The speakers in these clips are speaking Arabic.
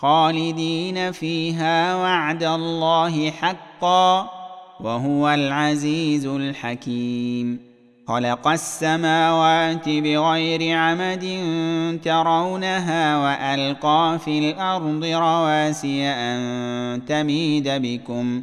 خالدين فيها وعد الله حقا وهو العزيز الحكيم. خلق السماوات بغير عمد ترونها وألقى في الأرض رواسي أن تميد بكم.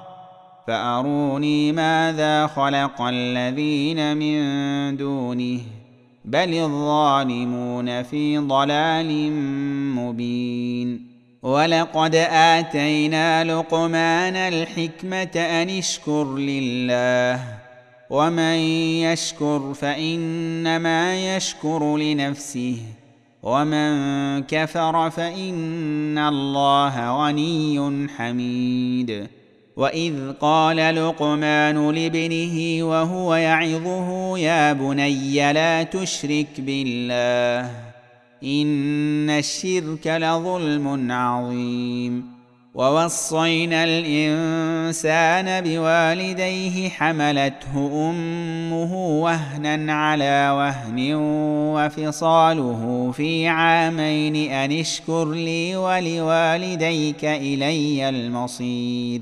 فأروني ماذا خلق الذين من دونه بل الظالمون في ضلال مبين ولقد آتينا لقمان الحكمة أن اشكر لله ومن يشكر فإنما يشكر لنفسه ومن كفر فإن الله غني حميد واذ قال لقمان لابنه وهو يعظه يا بني لا تشرك بالله ان الشرك لظلم عظيم ووصينا الانسان بوالديه حملته امه وهنا على وهن وفصاله في عامين ان اشكر لي ولوالديك الي المصير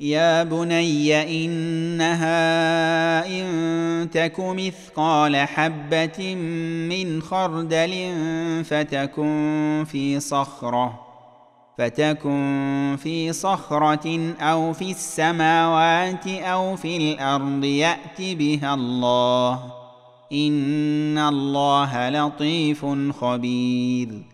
يا بني انها ان تك مثقال حبه من خردل فتكن في صخره فتكن في صخره أو في السماوات أو في الأرض يات بها الله ان الله لطيف خبير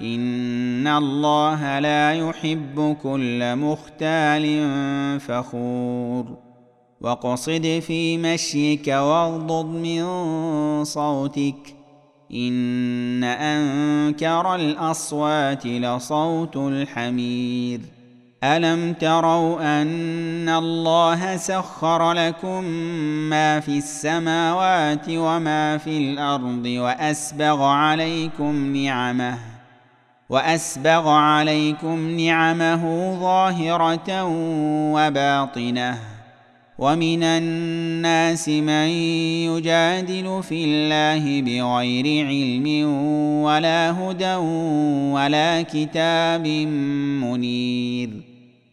ان الله لا يحب كل مختال فخور واقصد في مشيك واغضض من صوتك ان انكر الاصوات لصوت الحمير الم تروا ان الله سخر لكم ما في السماوات وما في الأرض واسبغ عليكم نعمه وأسبغ عليكم نعمه ظاهرة وباطنة. ومن الناس من يجادل في الله بغير علم ولا هدى ولا كتاب منير.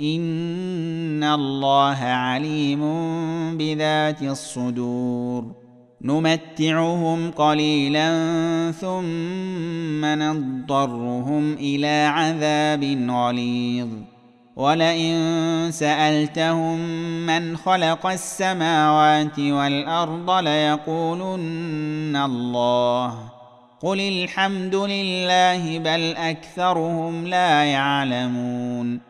ان الله عليم بذات الصدور نمتعهم قليلا ثم نضطرهم إلى عذاب غليظ ولئن سالتهم من خلق السماوات والارض ليقولن الله قل الحمد لله بل اكثرهم لا يعلمون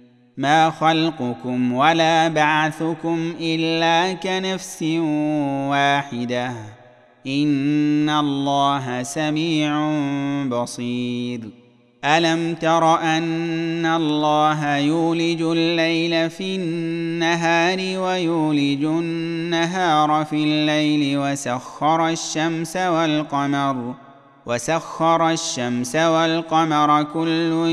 ما خلقكم ولا بعثكم إلا كنفس واحدة. إن الله سميع بصير. ألم تر أن الله يولج الليل في النهار ويولج النهار في الليل وسخر الشمس والقمر؟ وسخر الشمس والقمر كل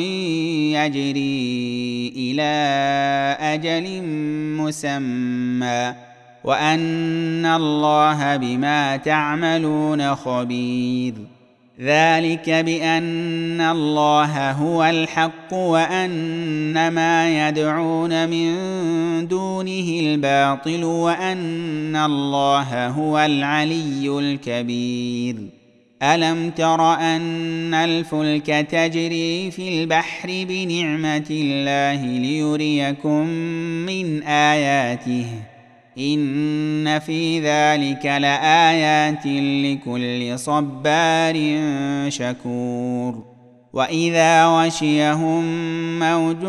يجري إلى أجل مسمى وأن الله بما تعملون خبير ذلك بأن الله هو الحق وأن ما يدعون من دونه الباطل وأن الله هو العلي الكبير ألم تر أن الفلك تجري في البحر بنعمة الله ليريكم من آياته؟ إن في ذلك لآيات لكل صبار شكور. وإذا غشيهم موج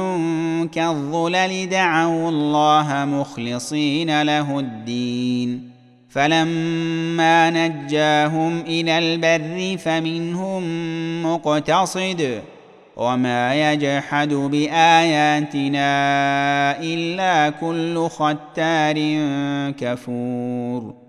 كالظلل دعوا الله مخلصين له الدين. فلما نجاهم إلى البر فمنهم مقتصد وما يجحد بآياتنا إلا كل ختار كفور.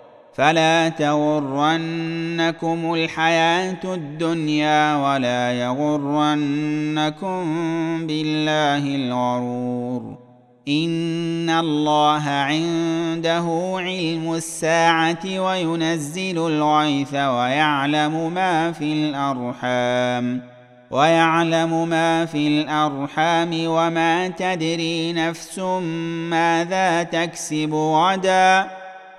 فلا تغرنكم الحياة الدنيا ولا يغرنكم بالله الغرور. إن الله عنده علم الساعة وينزل الغيث ويعلم ما في الأرحام. ويعلم ما في الأرحام وما تدري نفس ماذا تكسب غدا.